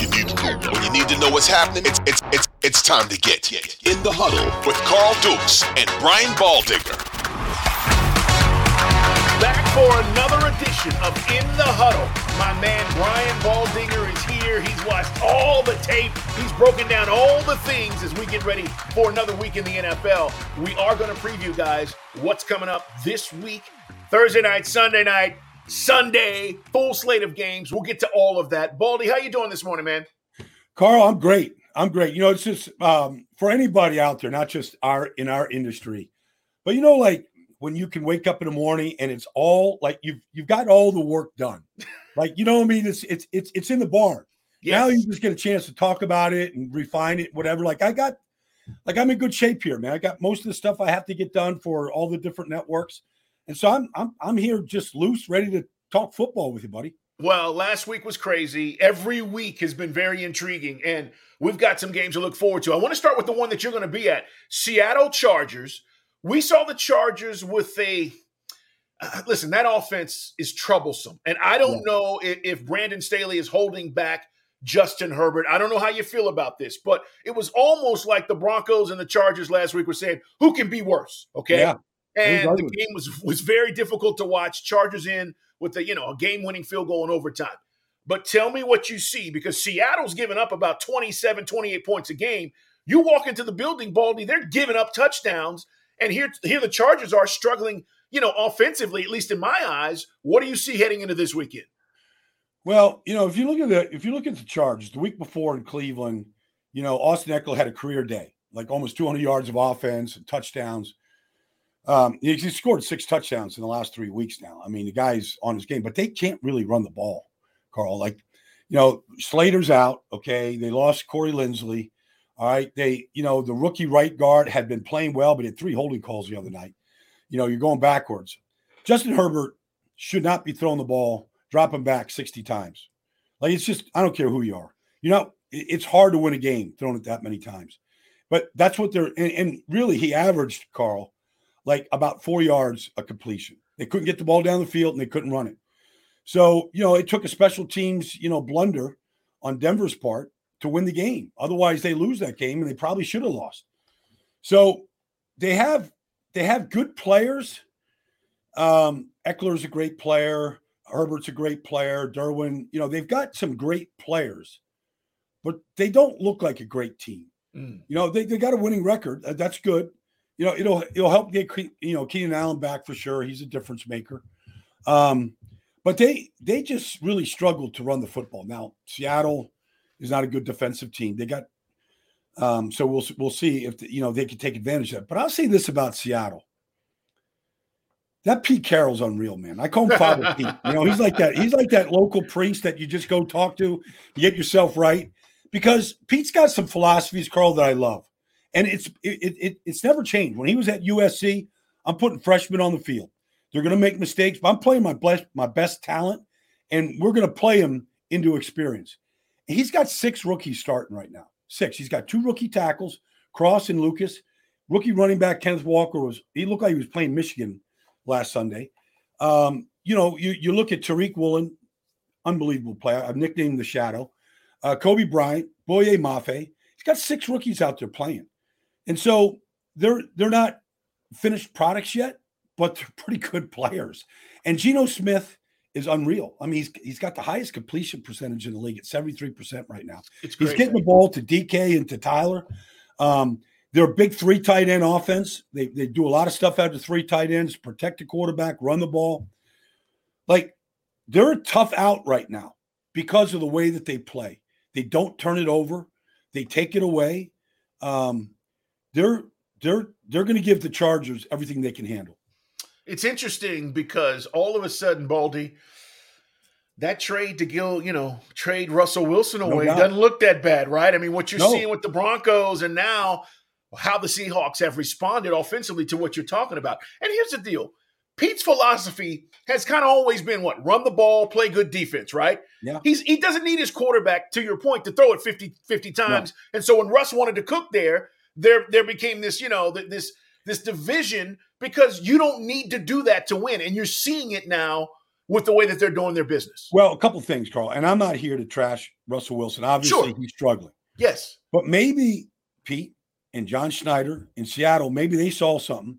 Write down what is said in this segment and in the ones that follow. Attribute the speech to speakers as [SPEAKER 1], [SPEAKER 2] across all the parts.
[SPEAKER 1] You need to know, when you need to know what's happening, it's it's it's it's time to get in the huddle with Carl Dukes and Brian Baldinger.
[SPEAKER 2] Back for another edition of In the Huddle. My man Brian Baldinger is here. He's watched all the tape. He's broken down all the things as we get ready for another week in the NFL. We are going to preview, guys, what's coming up this week. Thursday night, Sunday night, Sunday, full slate of games. We'll get to all of that. Baldy, how you doing this morning, man?
[SPEAKER 3] Carl, I'm great. I'm great. You know, it's just um, for anybody out there, not just our in our industry, but you know, like when you can wake up in the morning and it's all like you've you've got all the work done. like you know what I mean? It's it's it's it's in the barn.
[SPEAKER 2] Yes.
[SPEAKER 3] Now you just get a chance to talk about it and refine it, whatever. Like I got like I'm in good shape here, man. I got most of the stuff I have to get done for all the different networks. And so I'm I'm I'm here just loose, ready to talk football with you, buddy.
[SPEAKER 2] Well, last week was crazy. Every week has been very intriguing, and we've got some games to look forward to. I want to start with the one that you're going to be at Seattle Chargers. We saw the Chargers with a. Uh, listen, that offense is troublesome. And I don't
[SPEAKER 3] Yeah.
[SPEAKER 2] know if, if Brandon Staley is holding back Justin Herbert. I don't know how you feel about this, but it was almost like the Broncos and the Chargers last week were saying, who can be worse? Okay.
[SPEAKER 3] Yeah.
[SPEAKER 2] And the game was was very difficult to watch. Chargers in with the, you know, a game-winning field goal in overtime. But tell me what you see because Seattle's giving up about 27, 28 points a game. You walk into the building, Baldy, they're giving up touchdowns. And here, here the Chargers are struggling, you know, offensively, at least in my eyes. What do you see heading into this weekend?
[SPEAKER 3] Well, you know, if you look at the if you look at the Chargers the week before in Cleveland, you know, Austin Ekeler had a career day, like almost 200 yards of offense and touchdowns. Um, he he scored six touchdowns in the last three weeks now. I mean, the guy's on his game, but they can't really run the ball, Carl. Like, you know, Slater's out. Okay, they lost Corey Linsley. All right, they, you know, the rookie right guard had been playing well, but had three holding calls the other night. You know, you're going backwards. Justin Herbert should not be throwing the ball, dropping back 60 times. Like it's just, I don't care who you are. You know, it's hard to win a game throwing it that many times. But that's what they're and, and really he averaged, Carl, like about four yards a completion. They couldn't get the ball down the field and they couldn't run it. So, you know, it took a special teams, you know, blunder on Denver's part to win the game. Otherwise, they lose that game and they probably should have lost. So they have they have good players. Um, Ekeler's a great player. Herbert's a great player. Derwin, you know, they've got some great players, but they don't look like a great team.
[SPEAKER 2] Mm.
[SPEAKER 3] You know, they, they got a winning record. Uh, That's good. You know, it'll it'll help get you know Keenan Allen back for sure. He's a difference maker. Um, but they they just really struggled to run the football. Now Seattle is not a good defensive team. They got um, so we'll we'll see if the, you know they can take advantage of that. But I'll say this about Seattle: that Pete Carroll's unreal, man. I call him Father Pete. You know, he's like that. He's like that local priest that you just go talk to, you get yourself right. Because Pete's got some philosophies, Carl, that I love, and it's it, it it's never changed. When he was at USC, I'm putting freshmen on the field. They're going to make mistakes, but I'm playing my best my best talent, and we're going to play them into experience. He's got six rookies starting right now. Six. He's got two rookie tackles, Cross and Lucas. Rookie running back Kenneth Walker was he looked like he was playing Michigan last Sunday. Um, you know, you you look at Tariq Woolen, unbelievable player. I've nicknamed the Shadow. Uh, Coby Bryant, Boye Mafe. He's got six rookies out there playing, and so they're they're not finished products yet, but they're pretty good players. And Geno Smith is unreal. I mean, he's he's got the highest completion percentage in the league at 73% right now. It's great, he's getting man. the ball to DK and to Tyler. Um, they're a big three tight end offense. They, they do a lot of stuff out of three tight ends, protect the quarterback, run the ball. Like they're a tough out right now because of the way that they play. They don't turn it over. They take it away. Um, they're they're they're going to give the Chargers everything they can handle.
[SPEAKER 2] It's interesting because all of a sudden, Baldy, that trade to Gil, you know, trade Russell Wilson away no doesn't look that bad, right? I mean, what you're no. seeing with the Broncos and now how the Seahawks have responded offensively to what you're talking about. And here's the deal Pete's philosophy has kind of always been what run the ball, play good defense, right?
[SPEAKER 3] Yeah.
[SPEAKER 2] He's he doesn't need his quarterback, to your point, to throw it 50, 50 times. No. And so when Russ wanted to cook there, there there became this, you know, this this division because you don't need to do that to win. And you're seeing it now with the way that they're doing their business.
[SPEAKER 3] Well, a couple things, Carl. And I'm not here to trash Russell Wilson. Obviously, sure. he's struggling.
[SPEAKER 2] Yes.
[SPEAKER 3] But maybe Pete and John Schneider in Seattle, maybe they saw something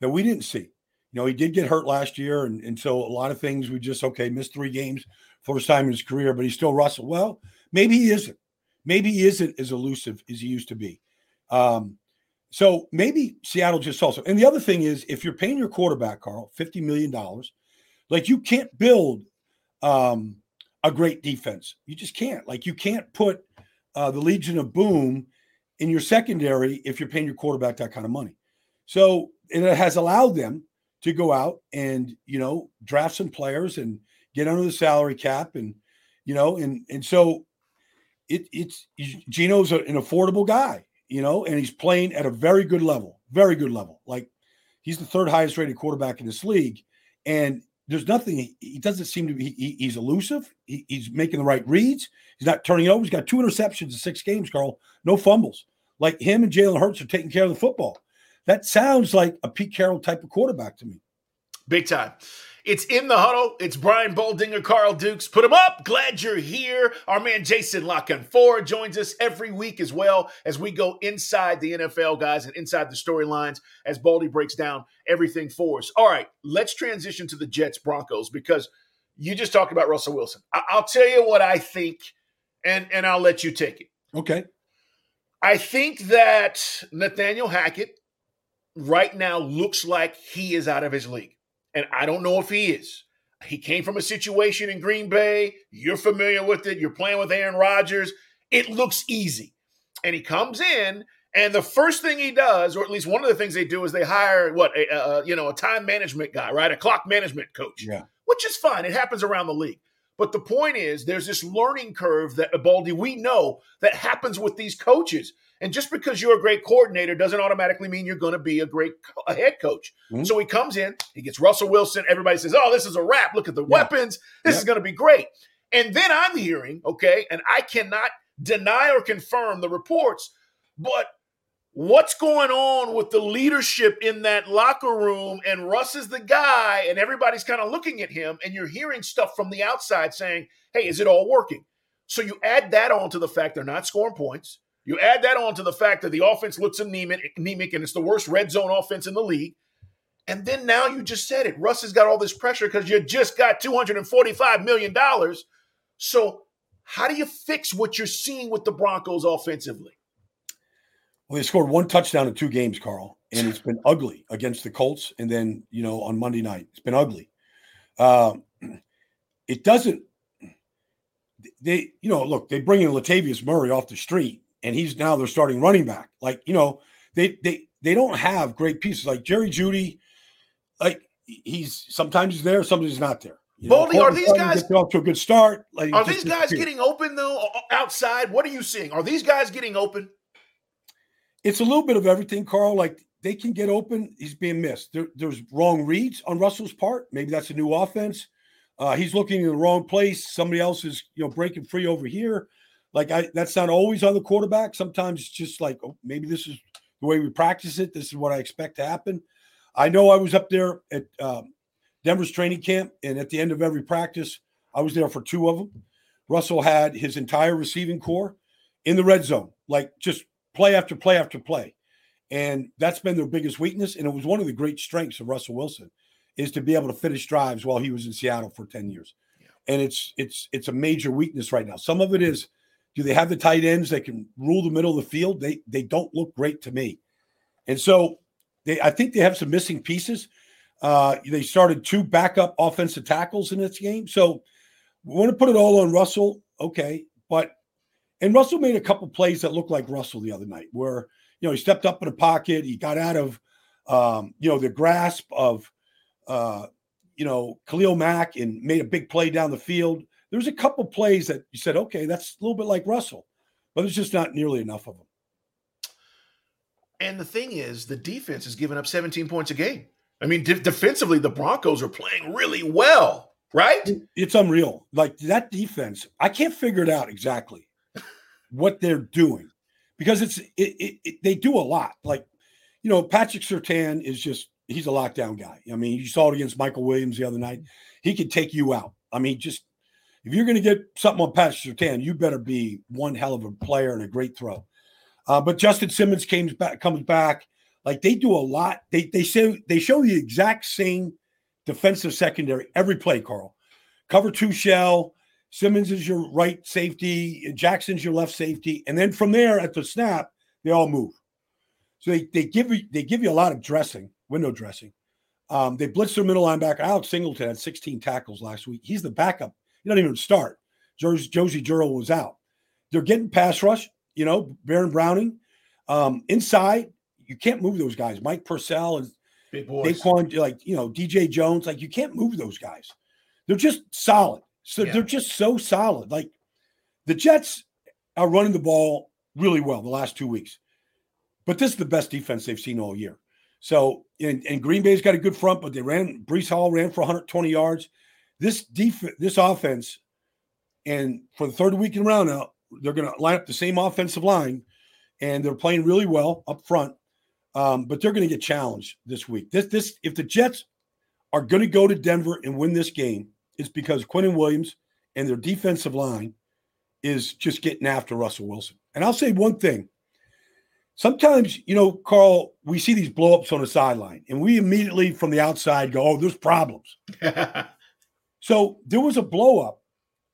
[SPEAKER 3] that we didn't see. You know, he did get hurt last year, and, and so a lot of things we just okay, missed three games, first time in his career, but he's still Russell. Well, maybe he isn't. Maybe he isn't as elusive as he used to be. Um, so maybe Seattle just something. And the other thing is, if you're paying your quarterback, Carl, fifty million dollars, like you can't build um, a great defense. You just can't. Like you can't put uh, the Legion of Boom in your secondary if you're paying your quarterback that kind of money. So it has allowed them to go out and you know draft some players and get under the salary cap and you know and and so it it's Geno's a, an affordable guy, you know, and he's playing at a very good level, very good level. Like he's the third highest rated quarterback in this league, and there's nothing. He doesn't seem to be. He, he's elusive. He, he's making the right reads. He's not turning over. He's got two interceptions in six games, Carl. No fumbles. Like him and Jalen Hurts are taking care of the football. That sounds like a Pete Carroll type of quarterback to me.
[SPEAKER 2] Big time. It's in the huddle. It's Brian Baldinger, Carl Dukes. Put him up. Glad you're here. Our man Jason La Canfora joins us every week as well as we go inside the NFL, guys, and inside the storylines as Baldy breaks down everything for us. All right, let's transition to the Jets Broncos because you just talked about Russell Wilson. I- will tell you what I think, and and I'll let you take it.
[SPEAKER 3] Okay.
[SPEAKER 2] I think that Nathaniel Hackett right now looks like he is out of his league. And I don't know if he is. He came from a situation in Green Bay. You're familiar with it. You're playing with Aaron Rodgers. It looks easy. And he comes in, and the first thing he does, or at least one of the things they do, is they hire what a, a you know a time management guy, right? A clock management coach.
[SPEAKER 3] Yeah.
[SPEAKER 2] Which is fine. It happens around the league. But the point is, there's this learning curve that Baldy we know that happens with these coaches. And just because you're a great coordinator doesn't automatically mean you're going to be a great a head coach. Mm-hmm. So he comes in, he gets Russell Wilson. Everybody says, "Oh, this is a wrap. Look at the yeah. weapons. This yeah. is going to be great." And then I'm hearing, okay, and I cannot deny or confirm the reports, but what's going on with the leadership in that locker room? And Russ is the guy, and everybody's kind of looking at him, and you're hearing stuff from the outside saying, "Hey, is it all working?" So you add that on to the fact they're not scoring points. You add that on to the fact that the offense looks anemic, anemic and it's the worst red zone offense in the league. And then now you just said it. Russ has got all this pressure because you just got $245 million. So, how do you fix what you're seeing with the Broncos offensively?
[SPEAKER 3] Well, they scored one touchdown in two games, Carl, and it's been ugly against the Colts. And then, you know, on Monday night, it's been ugly. Uh, it doesn't, they, you know, look, they bring in Latavius Murray off the street and he's now their starting running back. Like, you know, they they they don't have great pieces like Jerry Jeudy. Like he's sometimes he's there, sometimes he's not there.
[SPEAKER 2] You know, are these guys
[SPEAKER 3] off to a good start?
[SPEAKER 2] Like, are these guys getting open though outside? What are you seeing? Are these guys getting open?
[SPEAKER 3] It's a little bit of everything, Carl. Like they can get open. He's being missed. There, there's wrong reads on Russell's part. Maybe that's a new offense. Uh, he's looking in the wrong place. Somebody else is, you know, breaking free over here. Like I, that's not always on the quarterback. Sometimes it's just like, oh, maybe this is the way we practice it. This is what I expect to happen. I know I was up there at um, Denver's training camp, and at the end of every practice, I was there for two of them. Russell had his entire receiving corps in the red zone, like just play after play after play. And that's been their biggest weakness. And it was one of the great strengths of Russell Wilson is to be able to finish drives while he was in Seattle for 10 years. Yeah. And it's it's it's a major weakness right now. Some of it is do they have the tight ends that can rule the middle of the field? They they don't look great to me. And so they I think they have some missing pieces. Uh, they started two backup offensive tackles in this game. So we want to put it all on Russell. Okay. But and Russell made a couple plays that looked like Russell the other night where you know, he stepped up in the pocket. He got out of, um, you know, the grasp of, uh, you know, Khalil Mack and made a big play down the field. There's a couple plays that you said, okay, that's a little bit like Russell, but there's just not nearly enough of them.
[SPEAKER 2] And the thing is, the defense is giving up 17 points a game. I mean, de- defensively, the Broncos are playing really well, right?
[SPEAKER 3] It's unreal. Like that defense, I can't figure it out exactly what they're doing because it's it, it, it, they do a lot. Like, you know, Patrick Surtain is just he's a lockdown guy. I mean, you saw it against Michael Williams the other night. He could take you out. I mean, just if you're going to get something on Patrick Surtain, you better be one hell of a player and a great throw. Uh, but Justin Simmons comes back, comes back. Like they do a lot. They they say they show the exact same defensive secondary every play, Carl. Cover two shell, Simmons is your right safety, Jackson's your left safety, and then from there at the snap, they all move. So they, they give you they give you a lot of dressing, window dressing. Um, they blitz their middle linebacker. Alex Singleton had 16 tackles last week. He's the backup. He doesn't even start. Josey, Josey Jewell was out. They're getting pass rush. You know, Baron Browning um, inside. You can't move those guys. Mike Purcell and
[SPEAKER 2] Big boys.
[SPEAKER 3] Daquan, like you know, DJ Jones. Like you can't move those guys. They're just solid. So yeah. they're just so solid. Like the Jets are running the ball really well the last two weeks, but this is the best defense they've seen all year. So, and, and Green Bay's got a good front, but they ran. Breece Hall ran for 120 yards. This defense, this offense, and for the third week in a row now, they're going to line up the same offensive line, and they're playing really well up front. Um, but they're going to get challenged this week. This, this, if the Jets are going to go to Denver and win this game, it's because Quinnen Williams and their defensive line is just getting after Russell Wilson. And I'll say one thing. Sometimes, you know, Carl, we see these blowups on the sideline, and we immediately from the outside go, oh, there's problems. so there was a blowup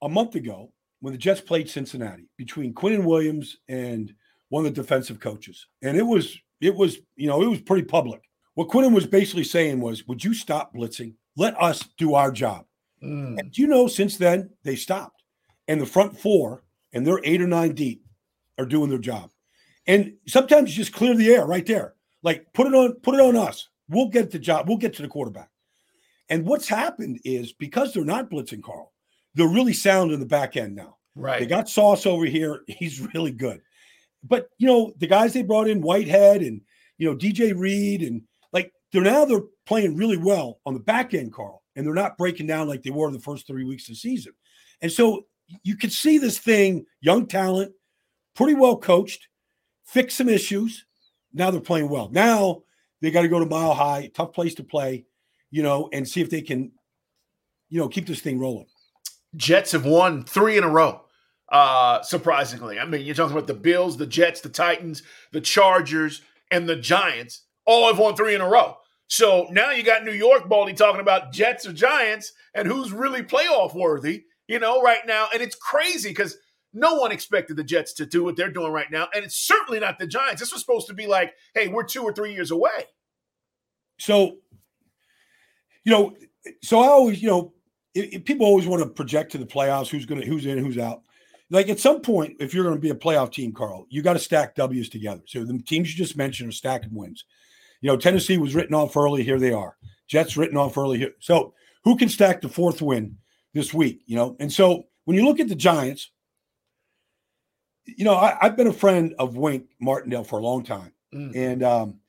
[SPEAKER 3] a month ago when the Jets played Cincinnati between Quinnen Williams and one of the defensive coaches. And it was, it was, you know, it was pretty public. What Quinnen was basically saying was, would you stop blitzing? Let us do our job. Mm. And you know, since then they stopped, and the front four, and they're eight or nine deep, are doing their job. And sometimes you just clear the air right there, like put it on, put it on us. We'll get the job. We'll get to the quarterback. And what's happened is because they're not blitzing Carl, they're really sound in the back end now.
[SPEAKER 2] Right.
[SPEAKER 3] They got Sauce over here. He's really good. But you know, the guys they brought in, Whitehead and you know, DJ Reed, and like they're now they're playing really well on the back end, Carl and they're not breaking down like they were the first three weeks of the season. And so you could see this thing, young talent, pretty well coached, fix some issues. Now they're playing well. Now they got to go to mile high, tough place to play, you know, and see if they can, you know, keep this thing rolling.
[SPEAKER 2] Jets have won three in a row. Uh, surprisingly, I mean, you're talking about the Bills, the Jets, the Titans, the Chargers, and the Giants. All have won three in a row. So now you got New York Baldy talking about Jets or Giants and who's really playoff worthy, you know, right now. And it's crazy because no one expected the Jets to do what they're doing right now. And it's certainly not the Giants. This was supposed to be like, hey, we're two or three years away.
[SPEAKER 3] So, you know, so I always, you know, if, if people always want to project to the playoffs who's going to, who's in, who's out. Like at some point, if you're going to be a playoff team, Carl, you got to stack W's together. So the teams you just mentioned are stacking wins. You know, Tennessee was written off early. Here they are. Jets written off early here. So who can stack the fourth win this week? You know, and so when you look at the Giants, you know, I, have been a friend of Wink Martindale for a long time, mm. and um,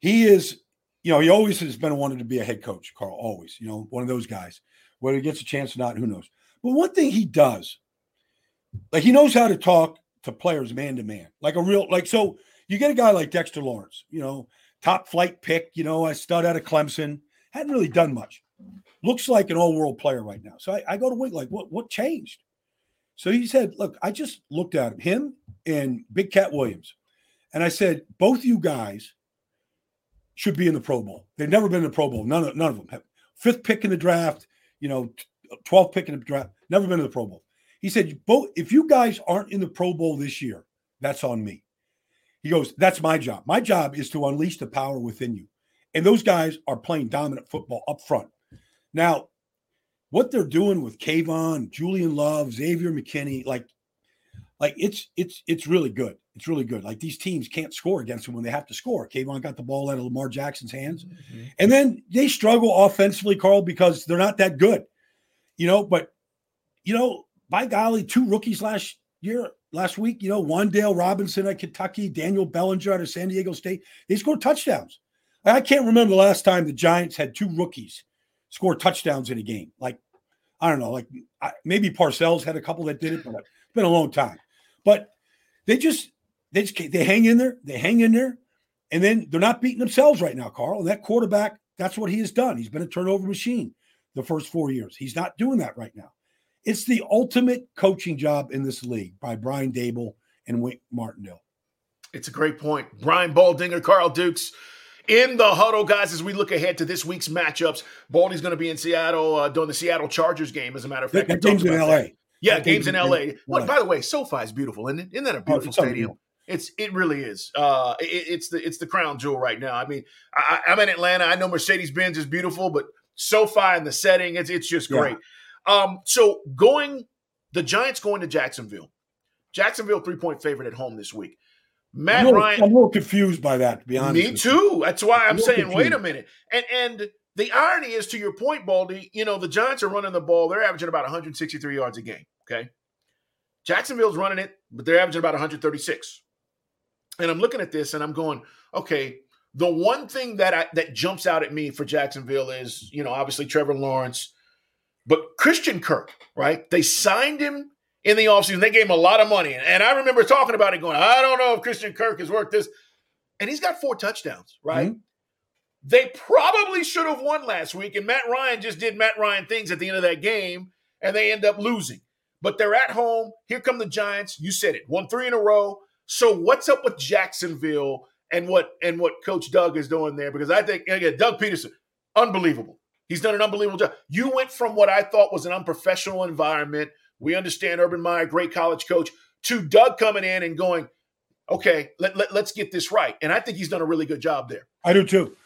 [SPEAKER 3] he is, you know, he always has been wanted to be a head coach. Carl, always, you know, one of those guys. Whether he gets a chance or not, who knows? But one thing he does, like he knows how to talk to players man to man, like a real, like so. You get a guy like Dexter Lawrence, you know, top flight pick, you know, a stud out of Clemson, hadn't really done much. Looks like an all world player right now. So I, I go to Wink, like, what what changed? So he said, Look, I just looked at him, him and Big Cat Williams. And I said, Both you guys should be in the Pro Bowl. They've never been in the Pro Bowl. None of, none of them have. Fifth pick in the draft, you know, 12th pick in the draft, never been in the Pro Bowl. He said, both if you guys aren't in the Pro Bowl this year, that's on me. He goes, That's my job. My job is to unleash the power within you. And those guys are playing dominant football up front. Now, what they're doing with Kayvon, Julian Love, Xavier McKinney, like, like it's it's it's really good. It's really good. Like these teams can't score against them when they have to score. Kayvon got the ball out of Lamar Jackson's hands, mm-hmm. and then they struggle offensively, Carl, because they're not that good. You know, but you know, by golly, two rookies last year, last week. You know, Wan'Dale Robinson at Kentucky, Daniel Bellinger out of San Diego State. They scored touchdowns. I can't remember the last time the Giants had two rookies score touchdowns in a game. Like, I don't know, like maybe Parcells had a couple that did it, but it's been a long time. But they just they just they hang in there, they hang in there, and then they're not beating themselves right now, Carl. And that quarterback, that's what he has done. He's been a turnover machine the first four years. He's not doing that right now. It's the ultimate coaching job in this league by Brian Daboll and Wink Martindale.
[SPEAKER 2] It's a great point. Brian Baldinger, Carl Dukes in the huddle, guys, as we look ahead to this week's matchups. Baldy's going to be in Seattle uh, during the Seattle Chargers game, as a matter of fact.
[SPEAKER 3] That game's in LA.
[SPEAKER 2] That. Yeah, game's in LA. Well, by the way, SoFi is beautiful, isn't it? Isn't that a oh, beautiful oh, stadium? It's it really is. Uh, it, it's the it's the crown jewel right now. I mean, I, am in Atlanta. I know Mercedes Benz is beautiful, but SoFi and the setting, it's it's just great. Yeah. Um, so going, the Giants going to Jacksonville. Jacksonville three point favorite at home this week. Matt
[SPEAKER 3] I'm
[SPEAKER 2] Ryan.
[SPEAKER 3] I'm a little confused by that, to be honest.
[SPEAKER 2] Me too. That's why I'm, I'm saying, confused. wait a minute. And and the irony is, to your point, Baldy. You know the Giants are running the ball. They're averaging about 163 yards a game. Okay, Jacksonville's running it, but they're averaging about 136. And I'm looking at this, and I'm going, okay. The one thing that I, that jumps out at me for Jacksonville is, you know, obviously Trevor Lawrence, but Christian Kirk, right? They signed him in the offseason. They gave him a lot of money. And I remember talking about it going, I don't know if Christian Kirk is worth this. And he's got four touchdowns, right? Mm-hmm. They probably should have won last week. And Matt Ryan just did Matt Ryan things at the end of that game, and they end up losing. But they're at home. Here come the Giants. You said it. Won three in a row. So what's up with Jacksonville and what and what Coach Doug is doing there? Because I think again, Doug Pederson, unbelievable. He's done an unbelievable job. You went from what I thought was an unprofessional environment we understand Urban Meyer, great college coach, to Doug coming in and going, okay, let, let, let's get this right. And I think he's done a really good job there.
[SPEAKER 3] I do too.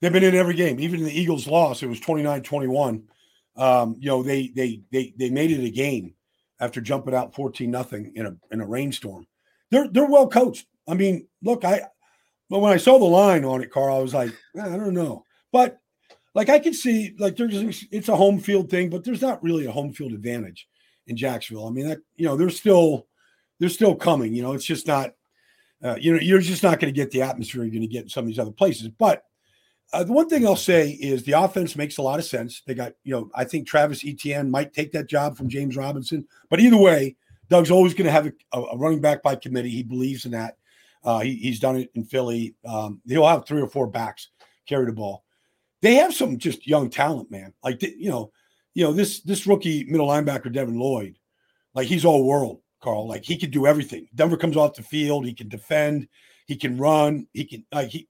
[SPEAKER 3] They've been in every game. Even the Eagles loss, it was 29-21. Um, you know, they they they they made it a game after jumping out 14 nothing in a in a rainstorm. They're they're well coached. I mean, look, I but when I saw the line on it, Carl, I was like, I don't know. But like I can see like there's it's a home field thing, but there's not really a home field advantage in Jacksonville. I mean, that you know, they're still they're still coming. You know, it's just not uh, you know you're just not going to get the atmosphere you're going to get in some of these other places. But uh, the one thing I'll say is the offense makes a lot of sense. They got you know I think Travis Etienne might take that job from James Robinson, but either way, Doug's always going to have a, a, running back by committee. He believes in that. Uh, he, he's done it in Philly. Um, he'll have three or four backs carry the ball. They have some just young talent, man. Like you know, you know, this this rookie middle linebacker, Devin Lloyd, like he's all world, Carl. Like he could do everything. Denver comes off the field, he can defend, he can run, he can like he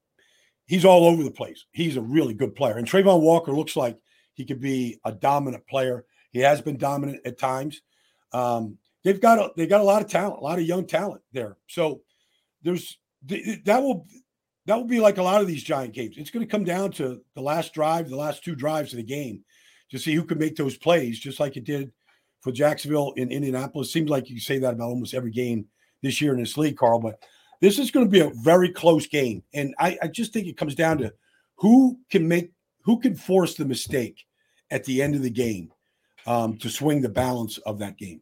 [SPEAKER 3] he's all over the place. He's a really good player. And Travon Walker looks like he could be a dominant player. He has been dominant at times. Um, they've got a, they got a lot of talent, a lot of young talent there. So there's that will that will be like a lot of these giant games. It's going to come down to the last drive, the last two drives of the game to see who can make those plays, just like it did for Jacksonville in Indianapolis. Seems like you say that about almost every game this year in this league, Carl. But this is going to be a very close game, and I, I just think it comes down to who can make who can force the mistake at the end of the game um, to swing the balance of that game.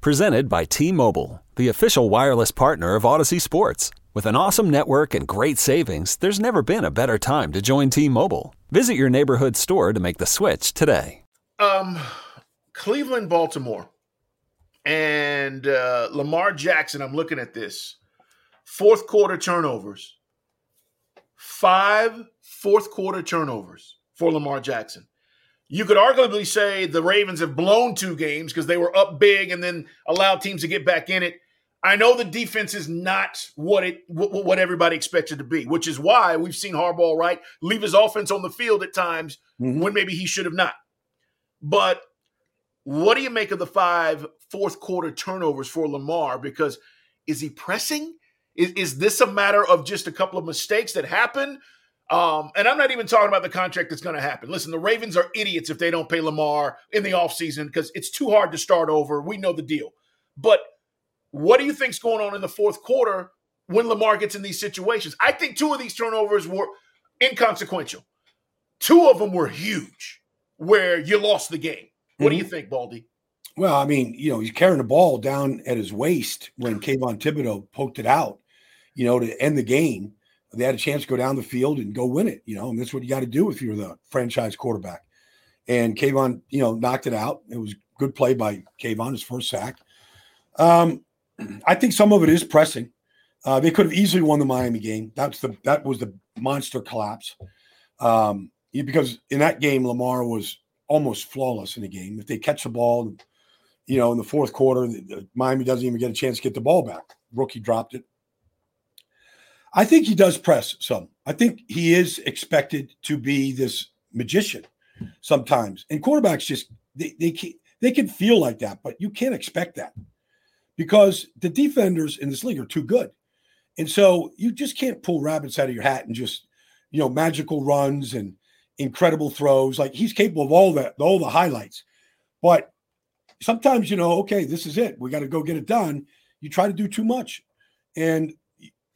[SPEAKER 4] Presented by T Mobile, the official wireless partner of Audacy Sports. With an awesome network and great savings, there's never been a better time to join T Mobile. Visit your neighborhood store to make the switch today.
[SPEAKER 2] Um, Cleveland, Baltimore, and uh, Lamar Jackson. I'm looking at this. Fourth quarter turnovers. Five fourth quarter turnovers for Lamar Jackson. You could arguably say the Ravens have blown two games because they were up big and then allowed teams to get back in it. I know the defense is not what it what everybody expected to be, which is why we've seen Harbaugh right leave his offense on the field at times mm-hmm. when maybe he should have not. But what do you make of the five fourth quarter turnovers for Lamar? Because is he pressing? Is, is this a matter of just a couple of mistakes that happen? Um, and I'm not even talking about the contract that's going to happen. Listen, the Ravens are idiots if they don't pay Lamar in the offseason because it's too hard to start over. We know the deal. But what do you think's going on in the fourth quarter when Lamar gets in these situations? I think two of these turnovers were inconsequential. Two of them were huge where you lost the game. What mm-hmm. do you mm-hmm. think, Baldy?
[SPEAKER 3] Well, I mean, you know, he's carrying the ball down at his waist when Kayvon Thibodeaux poked it out, you know, to end the game they had a chance to go down the field and go win it, you know, and that's what you got to do if you're the franchise quarterback. And Kayvon, you know, knocked it out. It was good play by Kayvon, his first sack. Um, I think some of it is pressing. Uh, they could have easily won the Miami game. That's the that was the monster collapse. Um, because in that game, Lamar was almost flawless in the game. If they catch the ball, you know, in the fourth quarter, Miami doesn't even get a chance to get the ball back. Rookie dropped it. I think he does press some. I think he is expected to be this magician sometimes. And quarterbacks just they they can, they can feel like that, but you can't expect that because the defenders in this league are too good. And so you just can't pull rabbits out of your hat and just, you know, magical runs and incredible throws. Like he's capable of all that, all the highlights. But sometimes, you know, okay, this is it. We got to go get it done. You try to do too much. And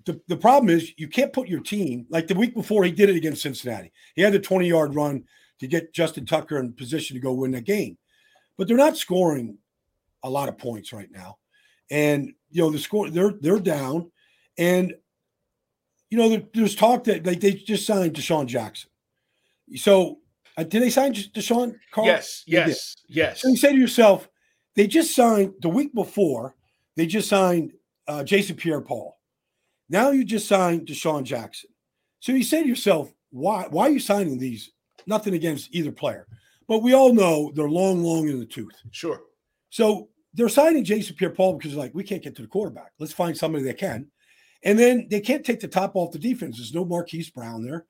[SPEAKER 3] the, the problem is you can't put your team like the week before he did it against Cincinnati. He had the 20 yard run to get Justin Tucker in position to go win that game. But they're not scoring a lot of points right now. And you know, the score they're they're down. And you know, there, there's talk that like they just signed DeSean Jackson. So uh, did they sign DeSean
[SPEAKER 2] Carl? Yes, yes, yes.
[SPEAKER 3] So you say to yourself, they just signed the week before, they just signed uh, Jason Pierre Paul. Now you just signed DeSean Jackson. So you say to yourself, why, why are you signing these? Nothing against either player. But we all know they're long, long in the tooth.
[SPEAKER 2] Sure.
[SPEAKER 3] So they're signing Jason Pierre Paul because like, we can't get to the quarterback. Let's find somebody that can. And then they can't take the top off the defense. There's no Marquise Brown there.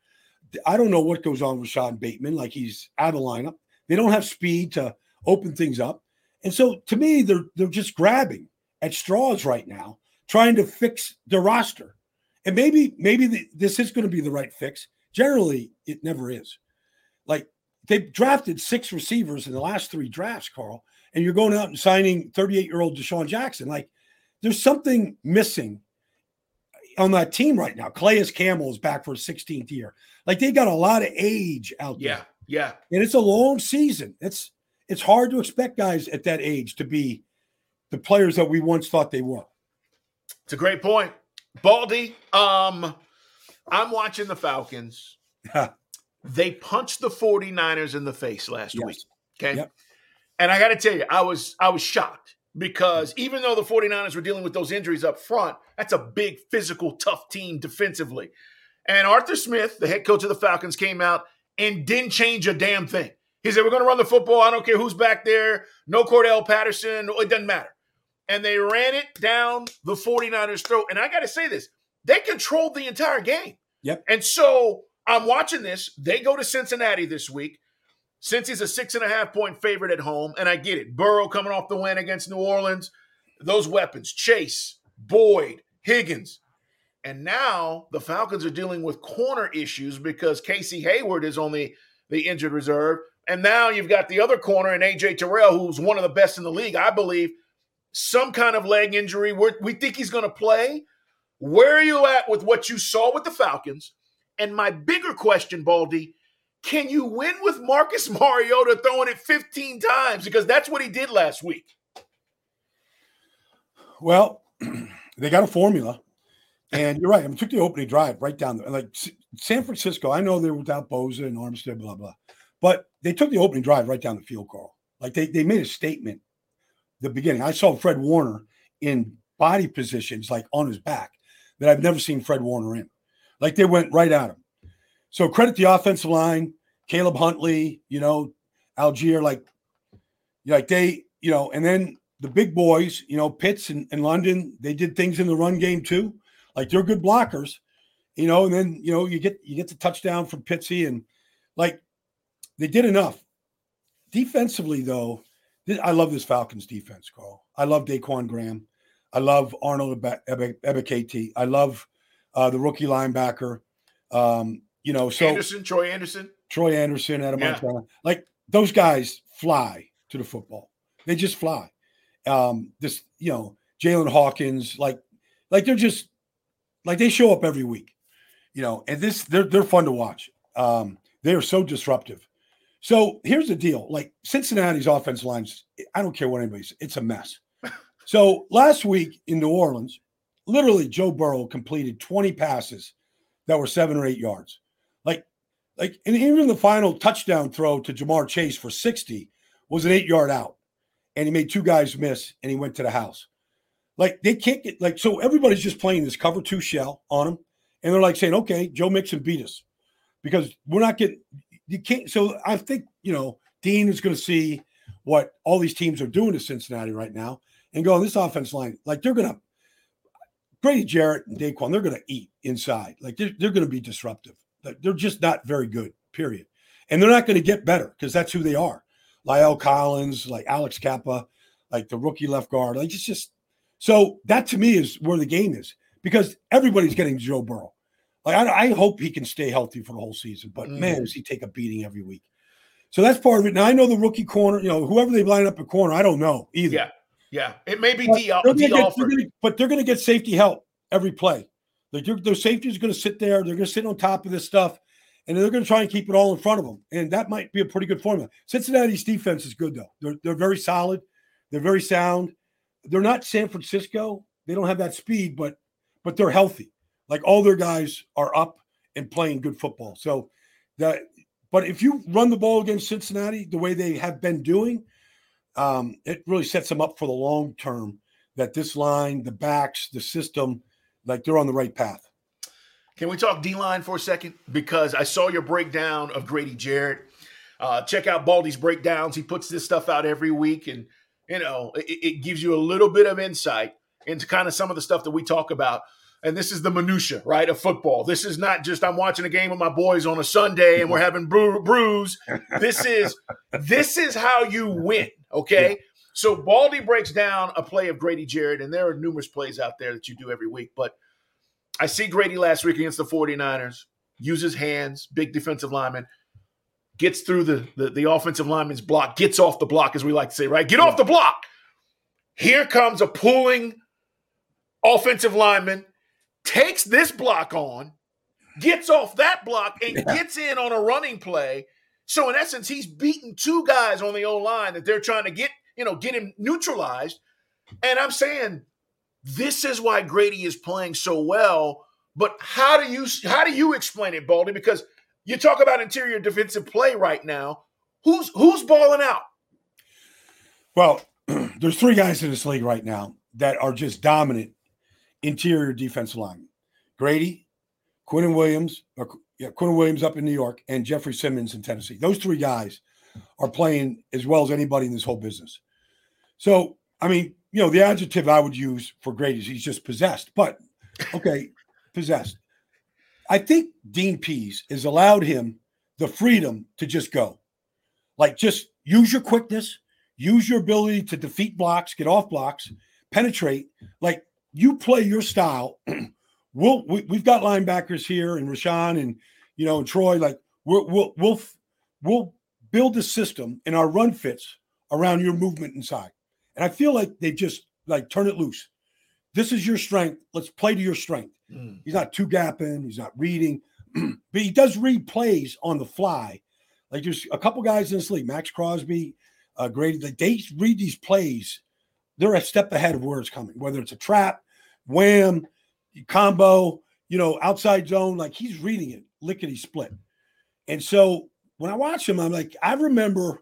[SPEAKER 3] I don't know what goes on with Sean Bateman. Like he's out of lineup. They don't have speed to open things up. And so to me, they're they're just grabbing at straws right now trying to fix the roster. And maybe maybe the, this is going to be the right fix. Generally, it never is. Like they've drafted six receivers in the last three drafts, Carl, and you're going out and signing 38 year old DeSean Jackson. Like there's something missing on that team right now. Calais Campbell is back for his 16th year. Like they got a lot of age out
[SPEAKER 2] there.
[SPEAKER 3] Yeah,
[SPEAKER 2] yeah.
[SPEAKER 3] And it's a long season. It's it's hard to expect guys at that age to be the players that we once thought they were.
[SPEAKER 2] It's a great point. Baldy, um, I'm watching the Falcons. They punched the 49ers in the face last
[SPEAKER 3] Yes.
[SPEAKER 2] week. Okay.
[SPEAKER 3] Yep.
[SPEAKER 2] And I got to tell you, I was I was shocked because even though the 49ers were dealing with those injuries up front, that's a big physical tough team defensively. And Arthur Smith, the head coach of the Falcons came out and didn't change a damn thing. He said, "We're going to run the football. I don't care who's back there. No Cordarrelle Patterson. It doesn't matter." And they ran it down the 49ers' throat. And I got to say this, they controlled the entire game.
[SPEAKER 3] Yep.
[SPEAKER 2] And so I'm watching this. They go to Cincinnati this week. Since he's a six and a half point favorite at home, and I get it. Burrow coming off the win against New Orleans, those weapons, Chase, Boyd, Higgins. And now the Falcons are dealing with corner issues because Casey Hayward is on the, the injured reserve. And now you've got the other corner in AJ Terrell, who's one of the best in the league, I believe. Some kind of leg injury. We're, we think he's going to play. Where are you at with what you saw with the Falcons? And my bigger question, Baldy, can you win with Marcus Mariota throwing it 15 times? Because that's what he did last week.
[SPEAKER 3] Well, they got a formula, and you're right. I mean, took the opening drive right down there. Like San Francisco, I know they were without Bosa and Armstead, blah blah, but they took the opening drive right down the field, Carl. Like they they made a statement. The beginning, I saw Fred Warner in body positions, like on his back, that I've never seen Fred Warner in. Like they went right at him. So credit the offensive line, Caleb Huntley, you know, Allgeier, like, like they, you know, and then the big boys, you know, Pitts and, and London, they did things in the run game too. Like they're good blockers, you know, and then you know you get you get the touchdown from Pitsy and like they did enough. Defensively, though, th- I love this Falcons defense, Carl. I love Ta'Quon Graham. I love Arnold Ebe- Ebe- Ebiketie. I love uh, the rookie linebacker. Um, you know, so
[SPEAKER 2] Anderson, Troy Anderson.
[SPEAKER 3] Troy Anderson out of
[SPEAKER 2] Yeah.
[SPEAKER 3] Montana. Like those guys fly to the football. They just fly. Um, this, you know, Jaylinn Hawkins, like, like they're just like they show up every week, you know, and this they're they're fun to watch. Um, they are so disruptive. So here's the deal: like Cincinnati's offense lines, I don't care what anybody says, it's a mess. So last week in New Orleans, literally Joe Burrow completed 20 passes that were seven or eight yards. Like, like, and even the final touchdown throw to Ja'Marr Chase for 60 was an eight yard out. And he made two guys miss and he went to the house. Like they can't get like so everybody's just playing this cover two shell on him. And they're like saying, okay, Joe Mixon beat us. Because we're not getting you can't so I think, you know, Dean is going to see what all these teams are doing to Cincinnati right now and go on this offense line, like they're gonna Grady Jarrett and Daquan, they're gonna eat inside. Like they're, they're gonna be disruptive. Like they're just not very good, period. And they're not gonna get better because that's who they are. La'el Collins, like Alex Cappa, like the rookie left guard. Like it's just so that to me is where the game is because everybody's getting Joe Burrow. Like I, I hope he can stay healthy for the whole season, but man, does mm-hmm. he take a beating every week. So that's part of it. Now I know the rookie corner, you know, whoever they line up at corner, I don't know either.
[SPEAKER 2] Yeah. Yeah. It may be
[SPEAKER 3] But
[SPEAKER 2] D, uh,
[SPEAKER 3] they're gonna
[SPEAKER 2] D
[SPEAKER 3] get- they're gonna- but they're going to get safety help every play. Like their, their safety is going to sit there. They're going to sit on top of this stuff, and they're going to try and keep it all in front of them. And that might be a pretty good formula. Cincinnati's defense is good though. They're they're very solid. They're very sound. They're not San Francisco. They don't have that speed, but but they're healthy. Like all their guys are up and playing good football. So that. But if you run the ball against Cincinnati the way they have been doing, um, it really sets them up for the long term that this line, the backs, the system, like they're on the right path.
[SPEAKER 2] Can we talk D line for a second? Because I saw your breakdown of Grady Jarrett. Uh, check out Baldy's breakdowns. He puts this stuff out every week, and you know it, it gives you a little bit of insight into kind of some of the stuff that we talk about. And this is the minutia, right, of football. This is not just I'm watching a game with my boys on a Sunday and we're having brew, brews. This is this is how you win. Okay. So Baldy breaks down a play of Grady Jarrett, and there are numerous plays out there that you do every week. But I see Grady last week against the 49ers, uses hands, big defensive lineman, gets through the, the, the offensive lineman's block, gets off the block, as we like to say, right? Get off the block. Here comes a pulling offensive lineman, takes this block on, gets off that block, and gets in on a running play. So in essence, he's beaten two guys on the O line that they're trying to get, you know, get him neutralized. And I'm saying this is why Grady is playing so well. But how do you how do you explain it, Baldy? Because You talk about interior defensive play right now. Who's who's balling out?
[SPEAKER 3] Well, there's three guys in this league right now that are just dominant interior defensive linemen. Grady, Quinnen Williams, or, yeah, Quinnen Williams up in New York, and Jeffrey Simmons in Tennessee. Those three guys are playing as well as anybody in this whole business. So, I mean, you know, the adjective I would use for Grady is he's just possessed. But okay, possessed. I think Dean Pees has allowed him the freedom to just go. Like just use your quickness, use your ability to defeat blocks, get off blocks, penetrate. Like you play your style. we'll we, we have got linebackers here and Rashaan and you know and Troy. Like we'll we'll we'll we'll build a system and our run fits around your movement inside. And I feel like they just like turn it loose. This is your strength. Let's play to your strength. Mm. He's not two gapping. He's not reading, but he does read plays on the fly. Like there's a couple guys in this league, Maxx Crosby, uh, Grady. Like they read these plays. They're a step ahead of where it's coming. Whether it's a trap, wham, combo, you know, outside zone. Like he's reading it, lickety split. And so when I watch him, I'm like, I remember,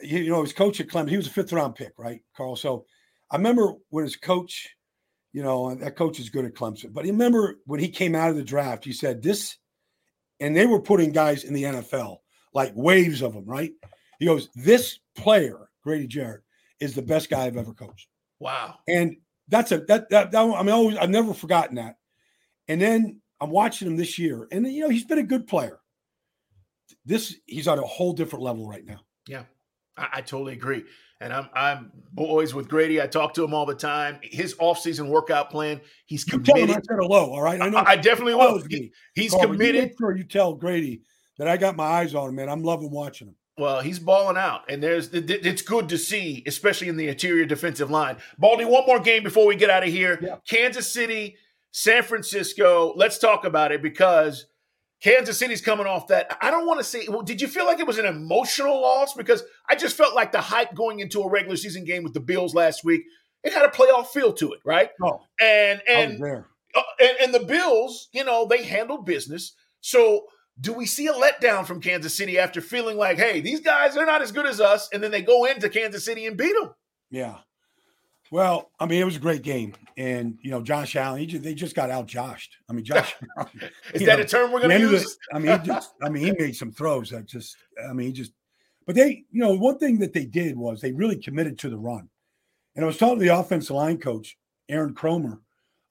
[SPEAKER 3] you know, his coach at Clemson. He was a fifth round pick, right, Carl? So I remember when his coach you know, that coach is good at Clemson. But he remember when he came out of the draft, he said this, and they were putting guys in the NFL, like waves of them, right? He goes, This player, Grady Jarrett, is the best guy I've ever coached.
[SPEAKER 2] Wow.
[SPEAKER 3] And that's a that that, that I mean, always I've never forgotten that. And then I'm watching him this year, and you know, he's been a good player. This he's on a whole different level right now.
[SPEAKER 2] Yeah. I, I totally agree. And I'm I'm boys with Grady. I talk to him all the time. His offseason workout plan, he's committed.
[SPEAKER 3] You tell him I said hello, all right? I know.
[SPEAKER 2] I, I definitely will. He, he's Carl, committed. You
[SPEAKER 3] make sure you tell Grady that I got my eyes on him, man. I'm loving watching him.
[SPEAKER 2] Well, he's balling out, and there's it's good to see, especially in the interior defensive line. Baldy, one more game before we get out of here. Yeah. Kansas City, San Francisco. Let's talk about it because Kansas City's coming off that. I don't want to say, well, did you feel like it was an emotional loss? Because I just felt like the hype going into a regular season game with the Bills last week, it had a playoff feel to it, right?
[SPEAKER 3] Oh,
[SPEAKER 2] and and, uh, and and the Bills, you know, they handled business. So do we see a letdown from Kansas City after feeling like, hey, these guys they're not as good as us, and then they go into Kansas City and beat them?
[SPEAKER 3] Yeah. Well, I mean, it was a great game, and you know, Josh Allen, just, they just got out joshed. I mean, Josh
[SPEAKER 2] is that know, a term we're going to use?
[SPEAKER 3] The, I mean, he just, I mean, he made some throws that just, I mean, he just, but they, you know, one thing that they did was they really committed to the run, and I was talking to the offensive line coach Aaron Kromer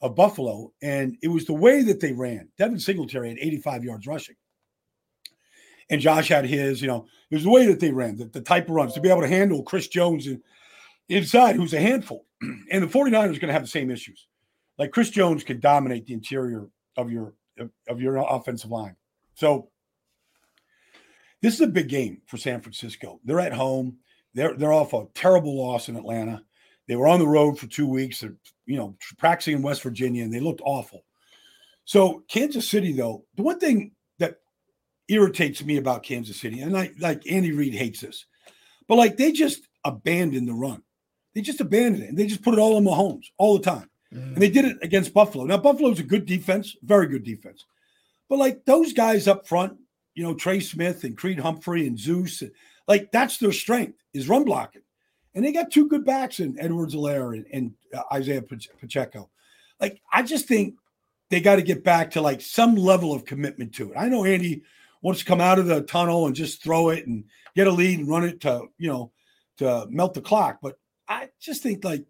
[SPEAKER 3] of Buffalo, and it was the way that they ran. Devin Singletary had 85 yards rushing, and Josh had his. You know, it was the way that they ran, the, the type of runs to be able to handle Chris Jones inside, who's a handful. And the 49ers are going to have the same issues. Like Chris Jones could dominate the interior of your of your offensive line. So this is a big game for San Francisco. They're at home. They're they're off a terrible loss in Atlanta. They were on the road for two weeks. They're you know practicing in West Virginia, and they looked awful. So Kansas City, though, the one thing irritates me about Kansas City, and I like Andy Reid hates this, but like they just abandoned the run. They just abandoned it and they just put it all on Mahomes all the time. Mm. And they did it against Buffalo. Now, Buffalo's a good defense, very good defense. But like those guys up front, you know, Trey Smith and Creed Humphrey and Zeus, like that's their strength is run blocking. And they got two good backs in Edwards-Helaire and, and uh, Isaiah Pacheco. Like, I just think they got to get back to like some level of commitment to it. I know Andy wants to come out of the tunnel and just throw it and get a lead and run it to, you know, to melt the clock. But I just think like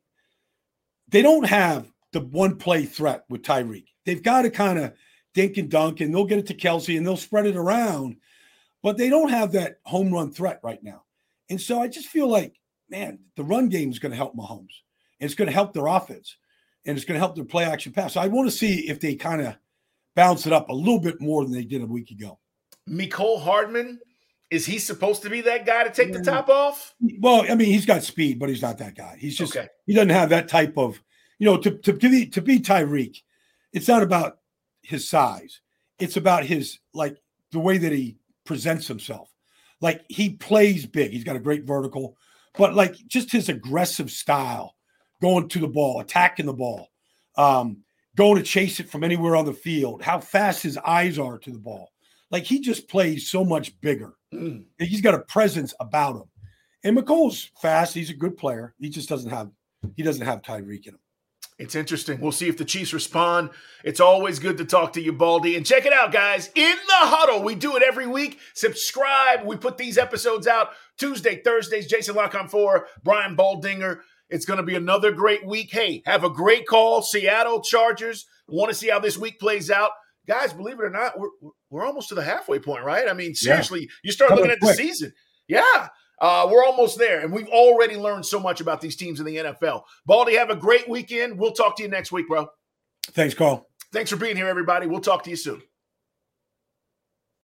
[SPEAKER 3] they don't have the one play threat with Tyreek. They've got to kind of dink and dunk, and they'll get it to Kelce and they'll spread it around, but they don't have that home run threat right now. And so I just feel like, man, the run game is going to help Mahomes. And it's going to help their offense, and it's going to help their play action pass. So I want to see if they kind of bounce it up a little bit more than they did a week ago.
[SPEAKER 2] Mecole Hardman is he supposed to be that guy to take the top off?
[SPEAKER 3] Well, I mean, he's got speed, but he's not that guy. He's just okay. he doesn't have that type of, you know, to to to be to be Tyreek, it's not about his size. It's about his like the way that he presents himself. Like he plays big. He's got a great vertical, but like just his aggressive style, going to the ball, attacking the ball, um, going to chase it from anywhere on the field, how fast his eyes are to the ball. Like he just plays so much bigger.
[SPEAKER 2] Mm.
[SPEAKER 3] He's got a presence about him. And Mecole's fast. He's a good player. He just doesn't have he doesn't have Tyreek in him.
[SPEAKER 2] It's interesting. We'll see if the Chiefs respond. It's always good to talk to you, Baldy. And check it out, guys. In the huddle, we do it every week. Subscribe. We put these episodes out Tuesday, Thursdays. Jason Lock on four, Brian Baldinger. It's going to be another great week. Hey, have a great call. Seattle Chargers. Want to see how this week plays out. Guys, believe it or not, we're, we're almost to the halfway point, right? I mean, seriously, yeah. you start looking at the season. Yeah. Uh, we're almost there, and we've already learned so much about these teams in the NFL. Baldy, have a great weekend. We'll talk to you next week, bro.
[SPEAKER 3] Thanks, Carl.
[SPEAKER 2] Thanks for being here, everybody. We'll talk to you soon.